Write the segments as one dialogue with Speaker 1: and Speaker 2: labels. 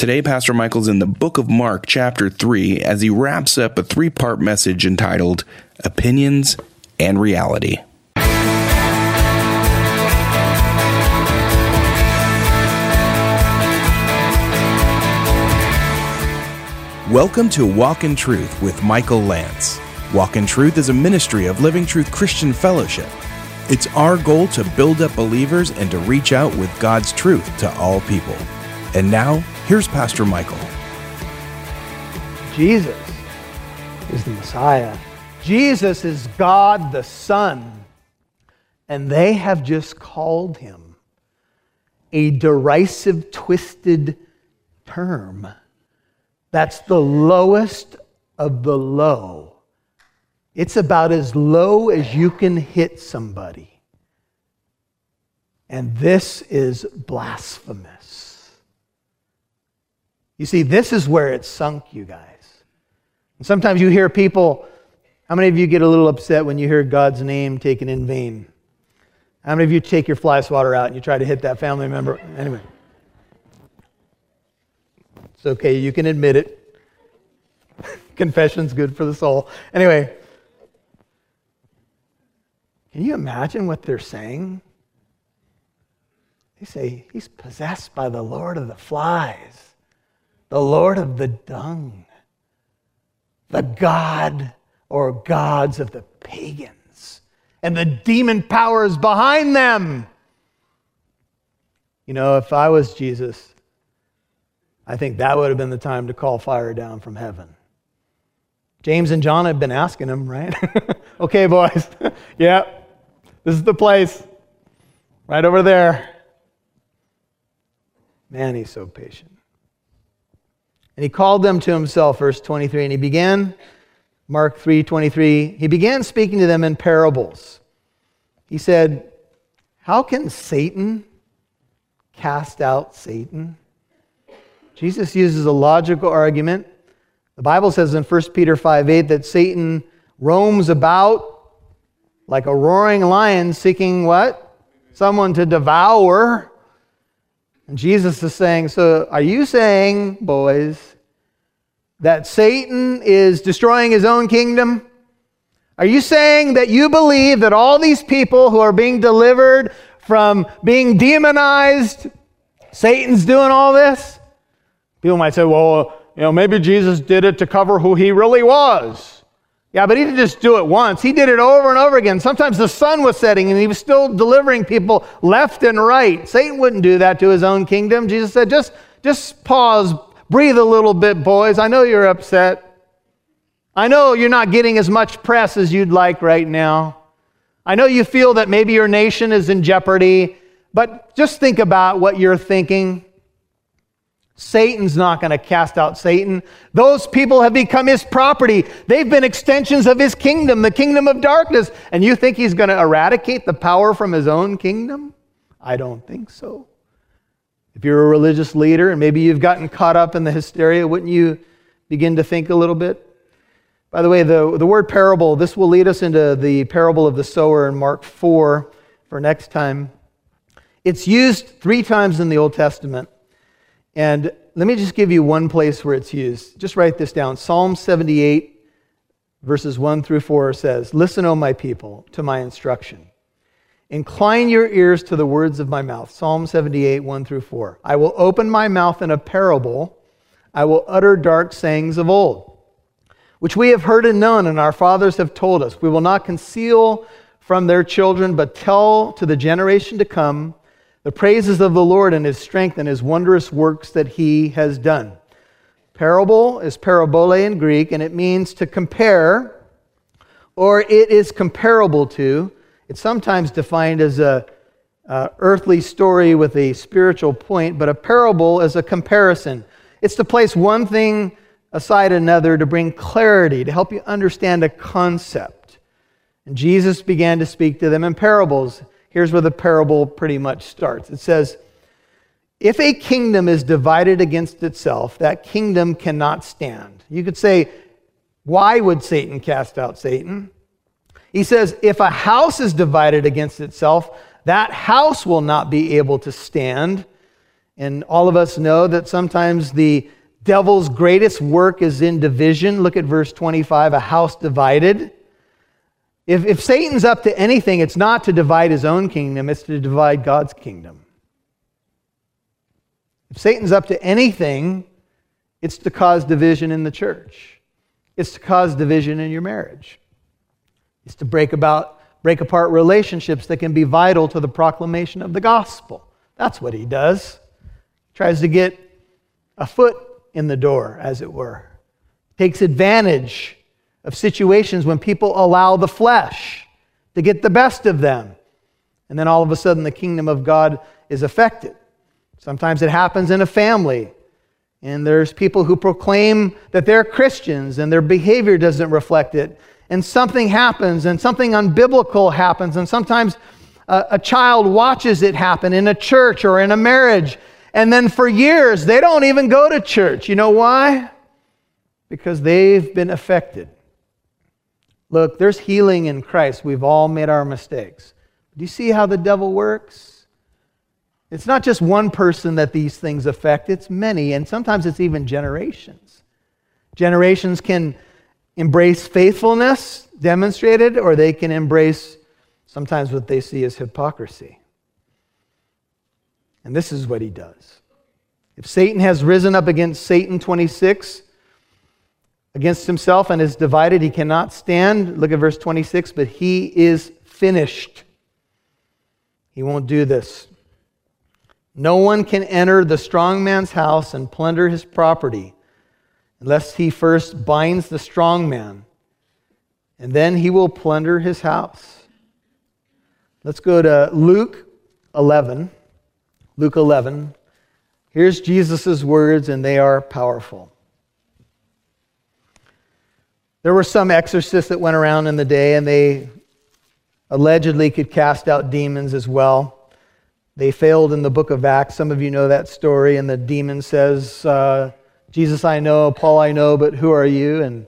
Speaker 1: Today, Pastor Michael's in the book of Mark, chapter 3, as he wraps up a three part message entitled Opinions and Reality. Welcome to Walk in Truth with Michael Lance. Walk in Truth is a ministry of Living Truth Christian Fellowship. It's our goal to build up believers and to reach out with God's truth to all people. And now, here's Pastor Michael.
Speaker 2: Jesus is the Messiah. Jesus is God the Son. And they have just called him a derisive, twisted term. That's the lowest of the low. It's about as low as you can hit somebody. And this is blasphemous. You see, this is where it's sunk, you guys. And sometimes you hear people, how many of you get a little upset when you hear God's name taken in vain? How many of you take your fly swatter out and you try to hit that family member? Anyway, it's okay, you can admit it. Confession's good for the soul. Anyway, can you imagine what they're saying? They say, He's possessed by the Lord of the flies the Lord of the dung, the God or gods of the pagans, and the demon powers behind them. You know, if I was Jesus, I think that would have been the time to call fire down from heaven. James and John have been asking him, right? okay, boys. yeah, this is the place. Right over there. Man, he's so patient. And he called them to himself, verse 23. And he began, Mark 3 23, he began speaking to them in parables. He said, How can Satan cast out Satan? Jesus uses a logical argument. The Bible says in 1 Peter 5 8 that Satan roams about like a roaring lion seeking what? Someone to devour. And Jesus is saying, So are you saying, boys, that Satan is destroying his own kingdom? Are you saying that you believe that all these people who are being delivered from being demonized, Satan's doing all this? People might say, well, you know, maybe Jesus did it to cover who he really was. Yeah, but he didn't just do it once. He did it over and over again. Sometimes the sun was setting and he was still delivering people left and right. Satan wouldn't do that to his own kingdom. Jesus said, just, just pause, breathe a little bit, boys. I know you're upset. I know you're not getting as much press as you'd like right now. I know you feel that maybe your nation is in jeopardy, but just think about what you're thinking. Satan's not going to cast out Satan. Those people have become his property. They've been extensions of his kingdom, the kingdom of darkness. And you think he's going to eradicate the power from his own kingdom? I don't think so. If you're a religious leader and maybe you've gotten caught up in the hysteria, wouldn't you begin to think a little bit? By the way, the, the word parable, this will lead us into the parable of the sower in Mark 4 for next time. It's used three times in the Old Testament. And let me just give you one place where it's used. Just write this down. Psalm 78, verses 1 through 4 says, Listen, O my people, to my instruction. Incline your ears to the words of my mouth. Psalm 78, 1 through 4. I will open my mouth in a parable. I will utter dark sayings of old, which we have heard and known, and our fathers have told us. We will not conceal from their children, but tell to the generation to come the praises of the Lord and his strength and his wondrous works that he has done. Parable is parabole in Greek, and it means to compare, or it is comparable to. It's sometimes defined as a, earthly story with a spiritual point, but a parable is a comparison. It's to place one thing aside another to bring clarity, to help you understand a concept. And Jesus began to speak to them in parables. Here's where the parable pretty much starts. It says, If a kingdom is divided against itself, that kingdom cannot stand. You could say, Why would Satan cast out Satan? He says, If a house is divided against itself, that house will not be able to stand. And all of us know that sometimes the devil's greatest work is in division. Look at verse 25 a house divided. If, if Satan's up to anything, it's not to divide his own kingdom, it's to divide God's kingdom. If Satan's up to anything, it's to cause division in the church. It's to cause division in your marriage. It's to break about break apart relationships that can be vital to the proclamation of the gospel. That's what he does. He tries to get a foot in the door, as it were. Takes advantage of situations when people allow the flesh to get the best of them. And then all of a sudden the kingdom of God is affected. Sometimes it happens in a family. And there's people who proclaim that they're Christians and their behavior doesn't reflect it. And something happens and something unbiblical happens. And sometimes a, a, child watches it happen in a church or in a marriage. And then for years, they don't even go to church. You know why? Because they've been affected. Look, there's healing in Christ. We've all made our mistakes. Do you see how the devil works? It's not just one person that these things affect, it's many, and sometimes it's even generations. Generations can embrace faithfulness demonstrated, or they can embrace sometimes what they see as hypocrisy. And this is what he does. If Satan has risen up against Satan 26, against himself and is divided, he cannot stand. Look at verse 26, but he is finished. He won't do this. No one can enter the strong man's house and plunder his property unless he first binds the strong man, and then he will plunder his house. Let's go to Luke 11. Luke 11. Here's Jesus' words, and they are powerful. There were some exorcists that went around in the day, and they allegedly could cast out demons as well. They failed in the book of Acts. Some of you know that story, and the demon says, uh, Jesus I know, Paul I know, but who are you? And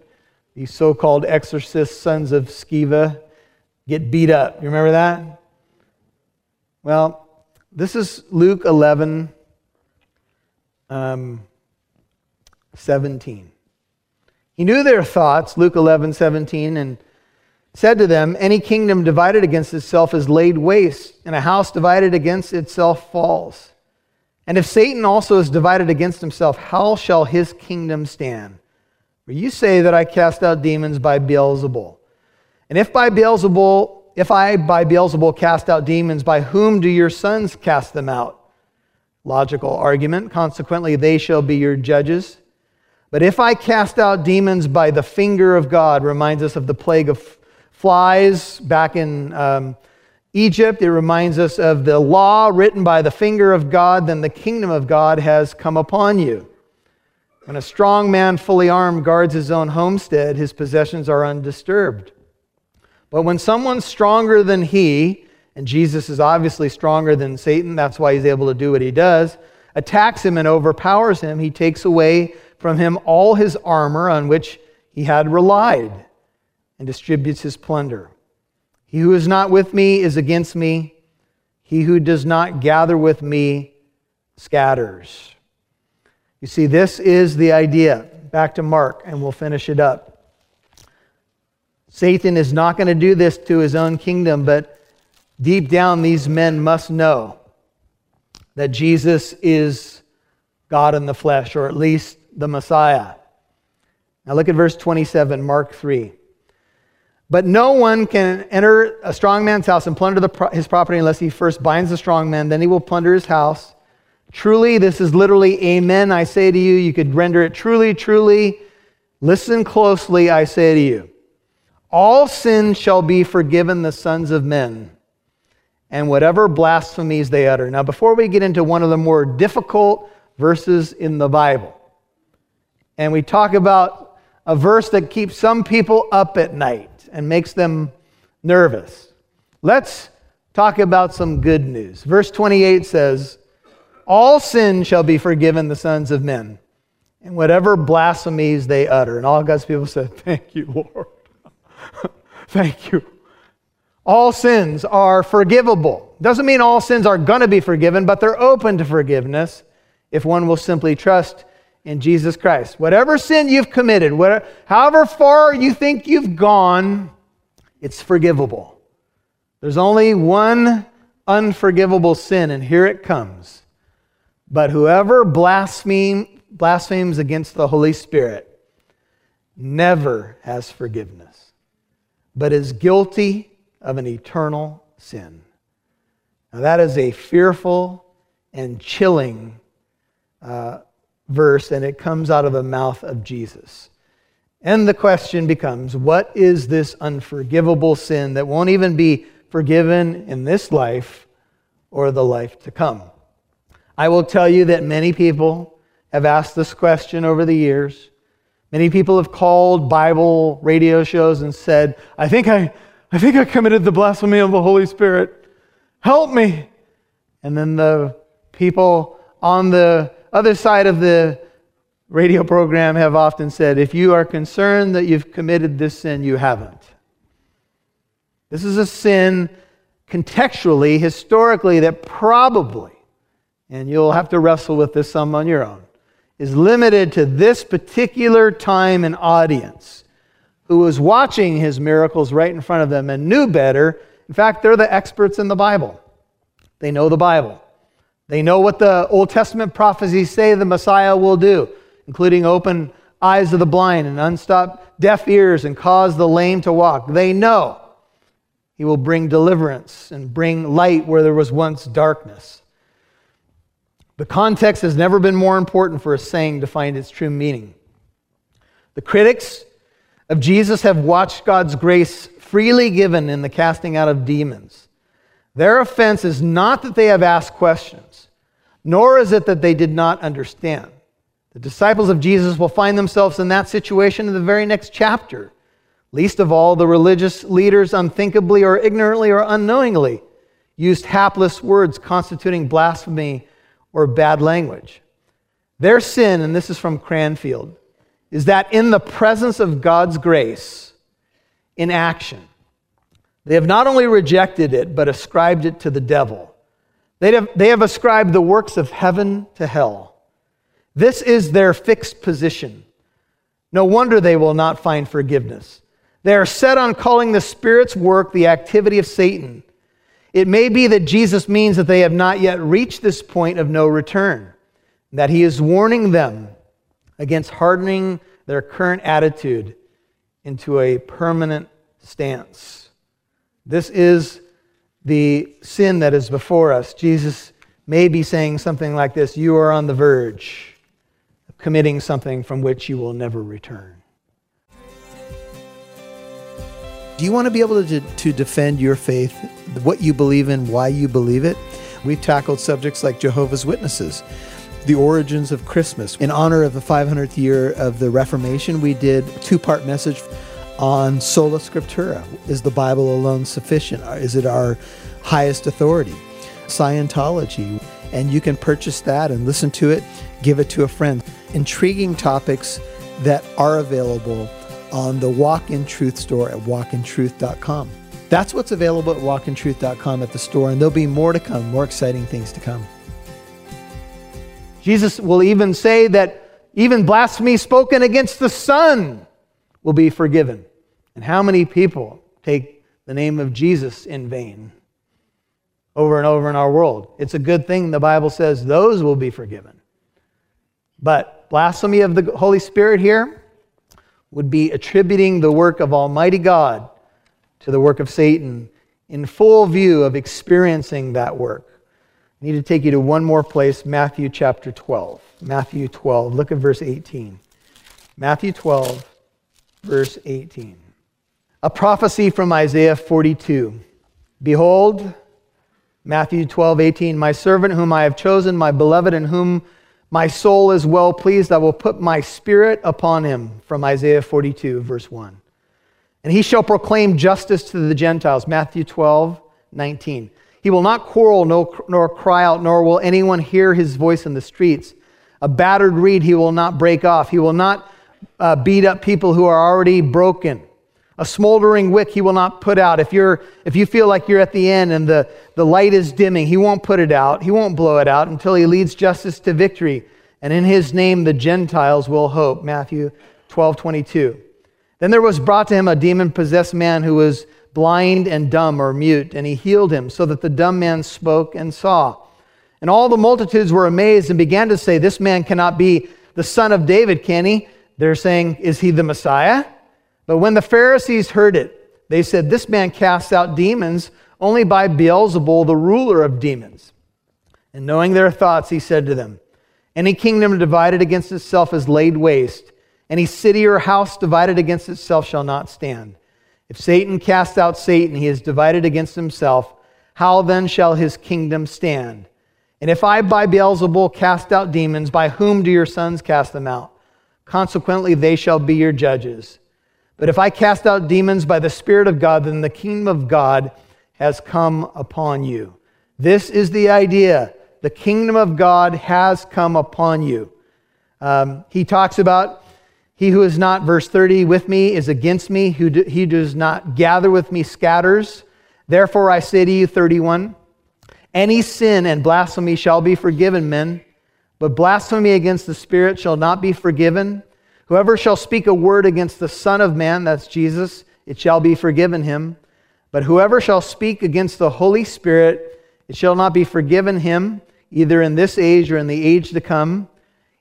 Speaker 2: these so called exorcists, sons of Sceva, get beat up. You remember that? Well, this is Luke 11, um, 17. He knew their thoughts, Luke 11, 17, and said to them, Any kingdom divided against itself is laid waste, and a house divided against itself falls. And if Satan also is divided against himself, how shall his kingdom stand? For you say that I cast out demons by Beelzebul. And if by Beelzebul if I by Beelzebul cast out demons, by whom do your sons cast them out? Logical argument. Consequently, they shall be your judges. But if I cast out demons by the finger of God, reminds us of the plague of flies back in um, Egypt. It reminds us of the law written by the finger of God, then the kingdom of God has come upon you. When a strong man fully armed guards his own homestead, his possessions are undisturbed. But when someone's stronger than he, and Jesus is obviously stronger than Satan, that's why he's able to do what he does, attacks him and overpowers him, he takes away from him all his armor on which he had relied and distributes his plunder. He who is not with me is against me. He who does not gather with me scatters. You see, this is the idea. Back to Mark, and we'll finish it up. Satan is not going to do this to his own kingdom, but deep down, these men must know that Jesus is God in the flesh, or at least the Messiah. Now look at verse 27, Mark 3. But no one can enter a strong man's house and plunder the, his property unless he first binds the strong man, then he will plunder his house. Truly, this is literally amen, I say to you. You could render it truly, truly. Listen closely, I say to you all sin shall be forgiven the sons of men, and whatever blasphemies they utter. Now, before we get into one of the more difficult verses in the Bible, and we talk about a verse that keeps some people up at night and makes them nervous, let's talk about some good news. Verse 28 says, All sin shall be forgiven the sons of men, and whatever blasphemies they utter. And all God's people said, Thank you, Lord. Thank you. All sins are forgivable. Doesn't mean all sins are going to be forgiven, but they're open to forgiveness. if one will simply trust in Jesus Christ. Whatever sin you've committed, whatever, however far you think you've gone, it's forgivable. There's only one unforgivable sin, and here it comes. But whoever blaspheme, blasphemes against the Holy Spirit never has forgiveness, but is guilty of an eternal sin. Now, that is a fearful and chilling uh, verse, and it comes out of the mouth of Jesus. And the question becomes what is this unforgivable sin that won't even be forgiven in this life or the life to come? I will tell you that many people have asked this question over the years. Many people have called Bible radio shows and said, I think I, I think I committed the blasphemy of the Holy Spirit. Help me. And then the people on the other side of the radio program have often said if you are concerned that you've committed this sin, you haven't. This is a sin contextually, historically, that probably, and you'll have to wrestle with this some on your own, is limited to this particular time and audience who was watching his miracles right in front of them and knew better. In fact, they're the experts in the Bible. They know the Bible. They know what the Old Testament prophecies say the Messiah will do, including open eyes of the blind and unstop deaf ears and cause the lame to walk. They know he will bring deliverance and bring light where there was once darkness. The context has never been more important for a saying to find its true meaning. The critics of Jesus have watched God's grace freely given in the casting out of demons. Their offense is not that they have asked questions, nor is it that they did not understand. The disciples of Jesus will find themselves in that situation in the very next chapter. Least of all, the religious leaders unthinkably or ignorantly or unknowingly used hapless words constituting blasphemy or bad language. Their sin, and this is from Cranfield, is that in the presence of God's grace, in action, they have not only rejected it, but ascribed it to the devil. They have, they have ascribed the works of heaven to hell. This is their fixed position. No wonder they will not find forgiveness. They are set on calling the Spirit's work the activity of Satan. It may be that Jesus means that they have not yet reached this point of no return, that he is warning them against hardening their current attitude into a permanent stance. This is the sin that is before us. Jesus may be saying something like this You are on the verge of committing something from which you will never return.
Speaker 3: Do you want to be able to, to defend your faith, what you believe in, why you believe it? We've tackled subjects like Jehovah's Witnesses, the origins of Christmas. In honor of the 500th year of the Reformation, we did a two part message on sola scriptura. Is the Bible alone sufficient? Is it our highest authority? Scientology. And you can purchase that and listen to it, give it to a friend. Intriguing topics that are available on the Walk in Truth store at walkintruth.com. That's what's available at walkintruth.com at the store, and there'll be more to come, more exciting things to come.
Speaker 2: Jesus will even say that even blasphemy spoken against the Son will be forgiven. And how many people take the name of Jesus in vain over and over in our world? It's a good thing the Bible says those will be forgiven. But blasphemy of the Holy Spirit here would be attributing the work of Almighty God to the work of Satan in full view of experiencing that work. I need to take you to one more place, Matthew chapter 12. Matthew 12. Look at verse 18. Matthew 12, verse 18. A prophecy from Isaiah 42. Behold, Matthew 12, 18, my servant whom I have chosen, my beloved, in whom my soul is well pleased, I will put my spirit upon him. From Isaiah 42, verse 1. And he shall proclaim justice to the Gentiles. Matthew 12, 19. He will not quarrel nor, cry out, nor will anyone hear his voice in the streets. A battered reed he will not break off. He will not uh, beat up people who are already broken A smoldering wick he will not put out. If, you're, if you feel like you're at the end and the, the light is dimming, he won't put it out. He won't blow it out until he leads justice to victory. And in his name the Gentiles will hope. Matthew 12, 22. Then there was brought to him a demon possessed man who was blind and dumb or mute, and he healed him so that the dumb man spoke and saw. And all the multitudes were amazed and began to say, This man cannot be the son of David, can he? They're saying, Is he the Messiah? But when the Pharisees heard it, they said, This man casts out demons only by Beelzebul, the ruler of demons. And knowing their thoughts, he said to them, Any kingdom divided against itself is laid waste. Any city or house divided against itself shall not stand. If Satan cast out Satan, he is divided against himself. How then shall his kingdom stand? And if I by Beelzebul cast out demons, by whom do your sons cast them out? Consequently, they shall be your judges. But if I cast out demons by the Spirit of God, then the kingdom of God has come upon you. This is the idea. The kingdom of God has come upon you. Um, he talks about he who is not, verse 30, with me is against me. Who do, he does not gather with me scatters. Therefore I say to you, 31, any sin and blasphemy shall be forgiven men, but blasphemy against the Spirit shall not be forgiven. Whoever shall speak a word against the Son of Man, that's Jesus, it shall be forgiven him. But whoever shall speak against the Holy Spirit, it shall not be forgiven him, either in this age or in the age to come.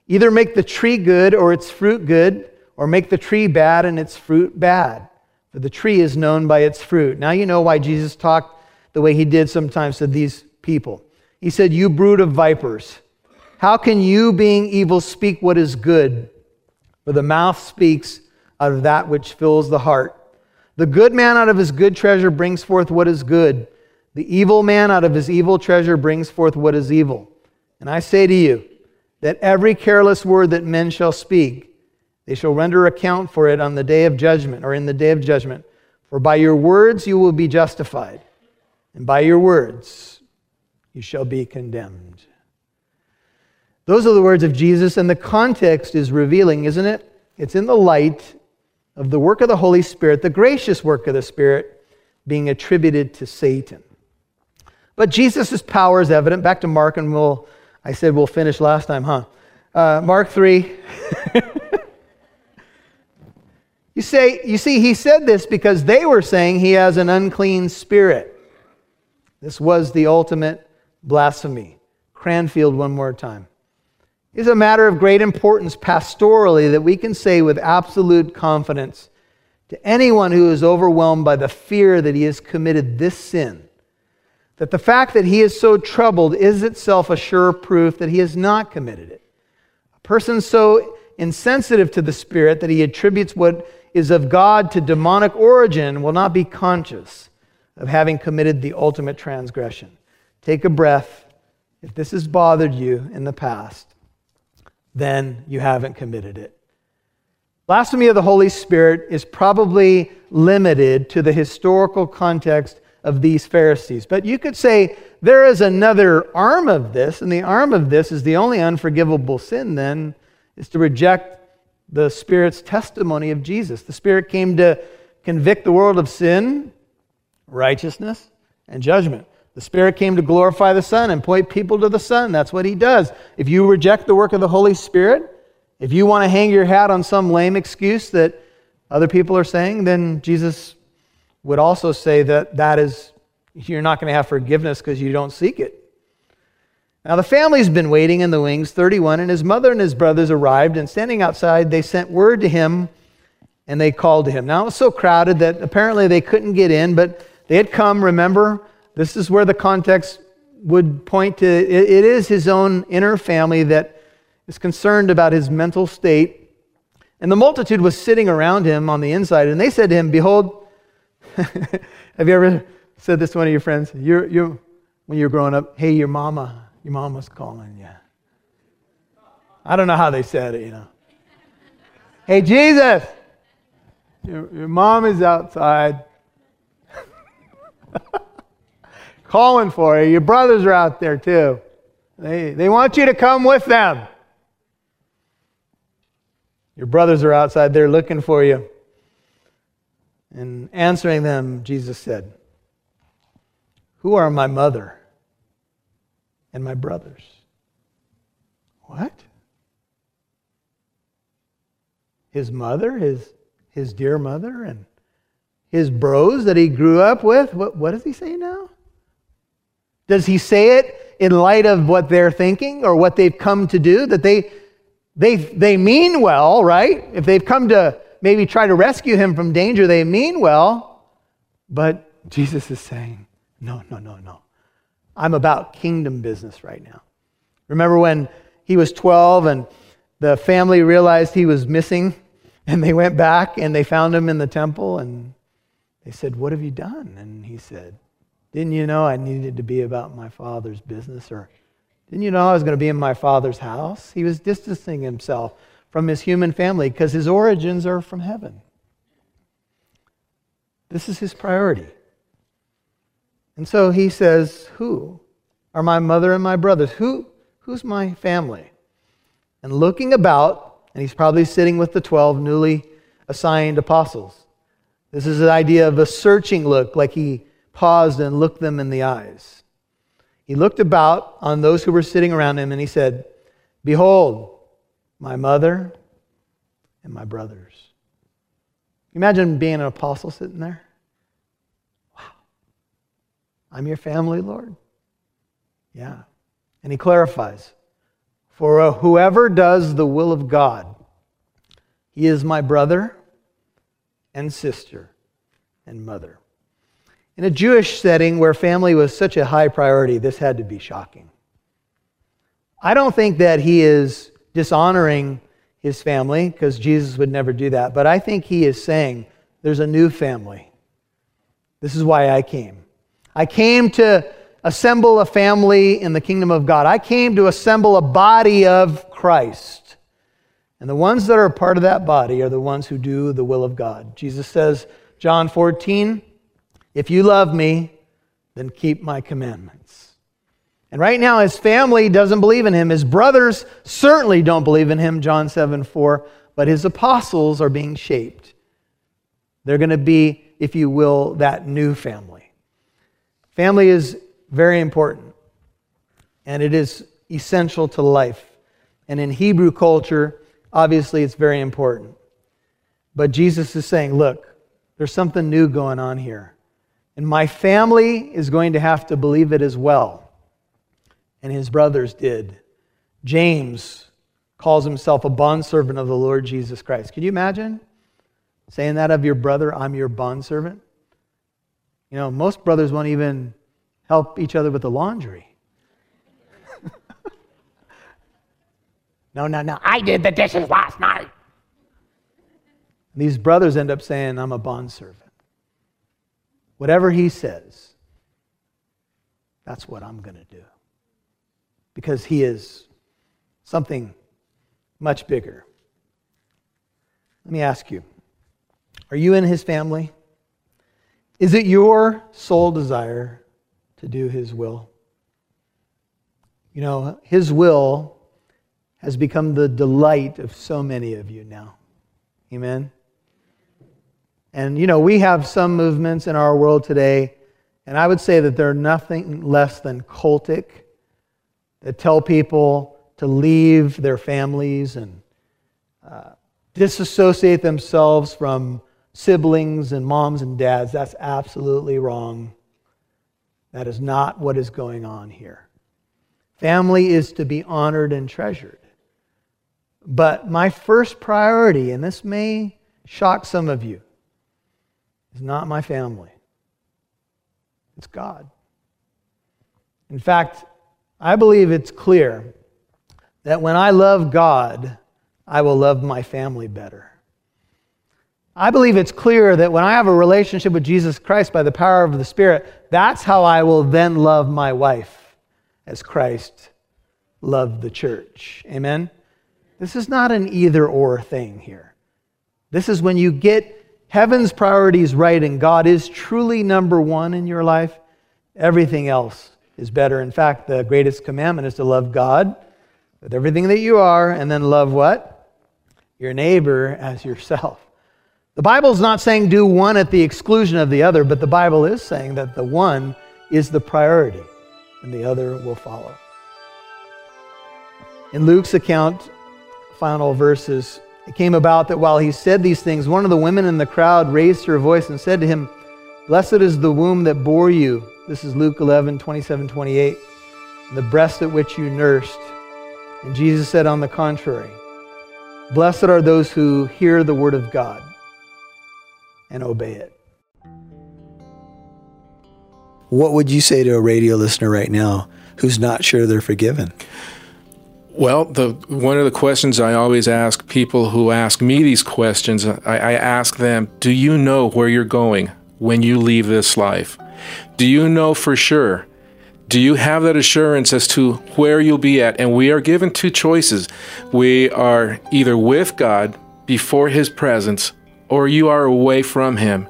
Speaker 2: Either make the tree good or its fruit good, or make the tree bad and its fruit bad. For the tree is known by its fruit. Now you know why Jesus talked the way he did sometimes to these people. He said, You brood of vipers, how can you, being evil, speak what is good? For the mouth speaks out of that which fills the heart. The good man out of his good treasure brings forth what is good. The evil man out of his evil treasure brings forth what is evil. And I say to you that every careless word that men shall speak, they shall render account for it on the day of judgment or in the day of judgment. For by your words you will be justified, and by your words you shall be condemned. Those are the words of Jesus, and the context is revealing, isn't it? It's in the light of the work of the Holy Spirit, the gracious work of the Spirit, being attributed to Satan. But Jesus' power is evident. Back to Mark, and we'll, I said we'll finish last time, huh? Uh, Mark 3. you, say, you see, he said this because they were saying he has an unclean spirit. This was the ultimate blasphemy. Cranfield, one more time. Is a matter of great importance pastorally that we can say with absolute confidence to anyone who is overwhelmed by the fear that he has committed this sin that the fact that he is so troubled is itself a sure proof that he has not committed it. A person so insensitive to the Spirit that he attributes what is of God to demonic origin will not be conscious of having committed the ultimate transgression. Take a breath. If this has bothered you in the past, then you haven't committed it. Blasphemy of the Holy Spirit is probably limited to the historical context of these Pharisees. But you could say there is another arm of this, and the arm of this is the only unforgivable sin, then, is to reject the Spirit's testimony of Jesus. The Spirit came to convict the world of sin, righteousness, and judgment. The Spirit came to glorify the Son and point people to the Son. That's what He does. If you reject the work of the Holy Spirit, if you want to hang your hat on some lame excuse that other people are saying, then Jesus would also say that that is you're not going to have forgiveness because you don't seek it. Now the family's been waiting in the wings, 31, and his mother and his brothers arrived, and standing outside, they sent word to him and they called to him. Now it was so crowded that apparently they couldn't get in, but they had come, remember, this is where the context would point to it, is his own inner family that is concerned about his mental state. And the multitude was sitting around him on the inside, and they said to him, Behold, have you ever said this to one of your friends? You're, you're, when you're growing up, hey, your mama, your mama's calling you. I don't know how they said it, you know. Hey, Jesus, your, your mom is outside. calling for you. Your brothers are out there too. They, they want you to come with them. Your brothers are outside there looking for you. And answering them, Jesus said, Who are my mother and my brothers? What? His mother, his, his dear mother, and his bros that he grew up with? What, what does he say now? Does he say it in light of what they're thinking or what they've come to do? That they, they, they mean well, right? If they've come to maybe try to rescue him from danger, they mean well. But Jesus is saying, no, no, no, no. I'm about kingdom business right now. Remember when he was 12 and the family realized he was missing and they went back and they found him in the temple and they said, What have you done? And he said, Didn't you know I needed to be about my father's business? Or didn't you know I was going to be in my father's house? He was distancing himself from his human family because his origins are from heaven. This is his priority. And so he says, Who are my mother and my brothers? Who, who's my family? And looking about, and he's probably sitting with the 12 newly assigned apostles. This is the idea of a searching look, like he paused and looked them in the eyes. He looked about on those who were sitting around him and he said, Behold, my mother and my brothers. Imagine being an apostle sitting there. Wow. I'm your family, Lord. Yeah. And he clarifies For uh, whoever does the will of God, he is my brother and sister and mother. In a Jewish setting where family was such a high priority, this had to be shocking. I don't think that he is dishonoring his family, because Jesus would never do that, but I think he is saying there's a new family. This is why I came. I came to assemble a family in the kingdom of God. I came to assemble a body of Christ. And the ones that are part of that body are the ones who do the will of God. Jesus says, John 14, if you love me, then keep my commandments. And right now, his family doesn't believe in him. His brothers certainly don't believe in him, John 7 4, but his apostles are being shaped. They're going to be, if you will, that new family. Family is very important, and it is essential to life. And in Hebrew culture, Obviously, it's very important. But Jesus is saying, look, there's something new going on here. And my family is going to have to believe it as well. And his brothers did. James calls himself a bondservant of the Lord Jesus Christ. Can you imagine saying that of your brother? I'm your bondservant. You know, most brothers won't even help each other with the laundry. No, no, no. I did the dishes last night. These brothers end up saying, I'm a bondservant. Whatever he says, that's what I'm going to do. Because he is something much bigger. Let me ask you Are you in his family? Is it your sole desire to do his will? You know, his will has become the delight of so many of you now. Amen? And, you know, we have some movements in our world today, and I would say that they're nothing less than cultic, that tell people to leave their families and uh, disassociate themselves from siblings and moms and dads. That's absolutely wrong. That is not what is going on here. Family is to be honored and treasured. But my first priority, and this may shock some of you, is not my family, it's God. In fact, I believe it's clear that when I love God, I will love my family better. I believe it's clear that when I have a relationship with Jesus Christ by the power of the Spirit, that's how I will then love my wife as Christ loved the church. Amen? This is not an either or thing here. This is when you get heaven's priorities right and God is truly number one in your life, everything else is better. In fact, the greatest commandment is to love God with everything that you are and then love what? Your neighbor as yourself.
Speaker 4: The Bible's not saying do one at the exclusion of the other, but the Bible is saying that the one is the priority and the other will follow. In Luke's account, final verses, it came about that while he said these things, one of the women in the crowd raised her voice and said to him, Blessed is the womb that bore you. This is Luke 11, 27, 28. And the breast at which you nursed. And Jesus said, On the contrary, Blessed are those who hear the word of God and obey it.
Speaker 2: What would you say to a radio listener right now who's not sure they're forgiven?
Speaker 5: Well, the one of the questions I always ask people who ask me these questions, I, I ask them, "Do you know where you're going when you leave this life? Do you know for sure? Do you have that assurance as to where you'll be at?" And we are given two choices. We are either with God before His presence, or you are away from Him.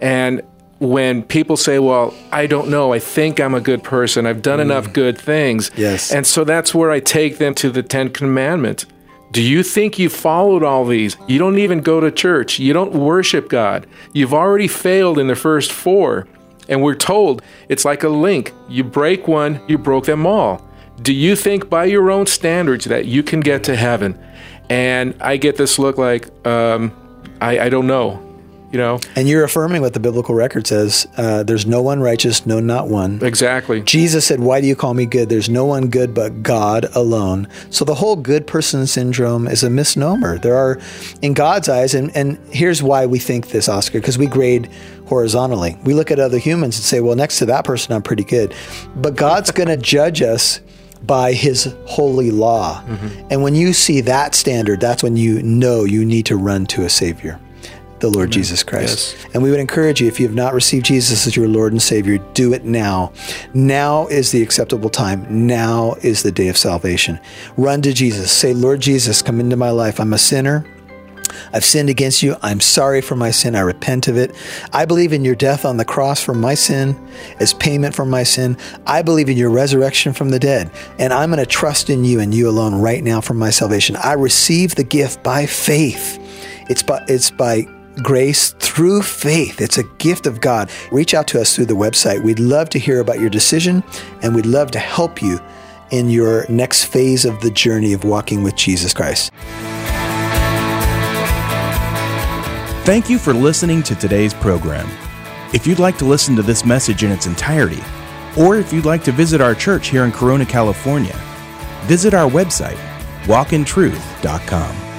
Speaker 5: And when people say, Well, I don't know, I think I'm a good person, I've done mm. enough good things.
Speaker 2: Yes.
Speaker 5: And so that's where I take them to the Ten Commandments. Do you think you followed all these? You don't even go to church. You don't worship God. You've already failed in the first four. And we're told it's like a link. You break one, you broke them all. Do you think by your own standards that you can get to heaven? And I get this look like, um, I, I don't know you know.
Speaker 2: And you're affirming what the biblical record says. Uh, there's no one righteous, no, not one.
Speaker 5: Exactly.
Speaker 2: Jesus said, "Why do you call me good? There's no one good but God alone." So the whole good person syndrome is a misnomer. There are, in God's eyes, and and here's why we think this, Oscar, because we grade horizontally. We look at other humans and say, "Well, next to that person, I'm pretty good," but God's going to judge us by his holy law. Mm-hmm. And when you see that standard, that's when you know you need to run to a savior the Lord Amen. Jesus Christ. Yes. And we would encourage you, if you have not received Jesus as your Lord and Savior, do it now. Now is the acceptable time. Now is the day of salvation. Run to Jesus. Say, Lord Jesus, come into my life. I'm a sinner. I've sinned against you. I'm sorry for my sin. I repent of it. I believe in your death on the cross for my sin as payment for my sin. I believe in your resurrection from the dead. And I'm going to trust in you and you alone right now for my salvation. I receive the gift by faith. It's by, it's by grace through faith. It's a gift of God. Reach out to us through the website. We'd love to hear about your decision and we'd love to help you in your next phase of the journey of walking with Jesus Christ.
Speaker 1: Thank you for listening to today's program. If you'd like to listen to this message in its entirety, or if you'd like to visit our church here in Corona, California, visit our website, walkintruth.com.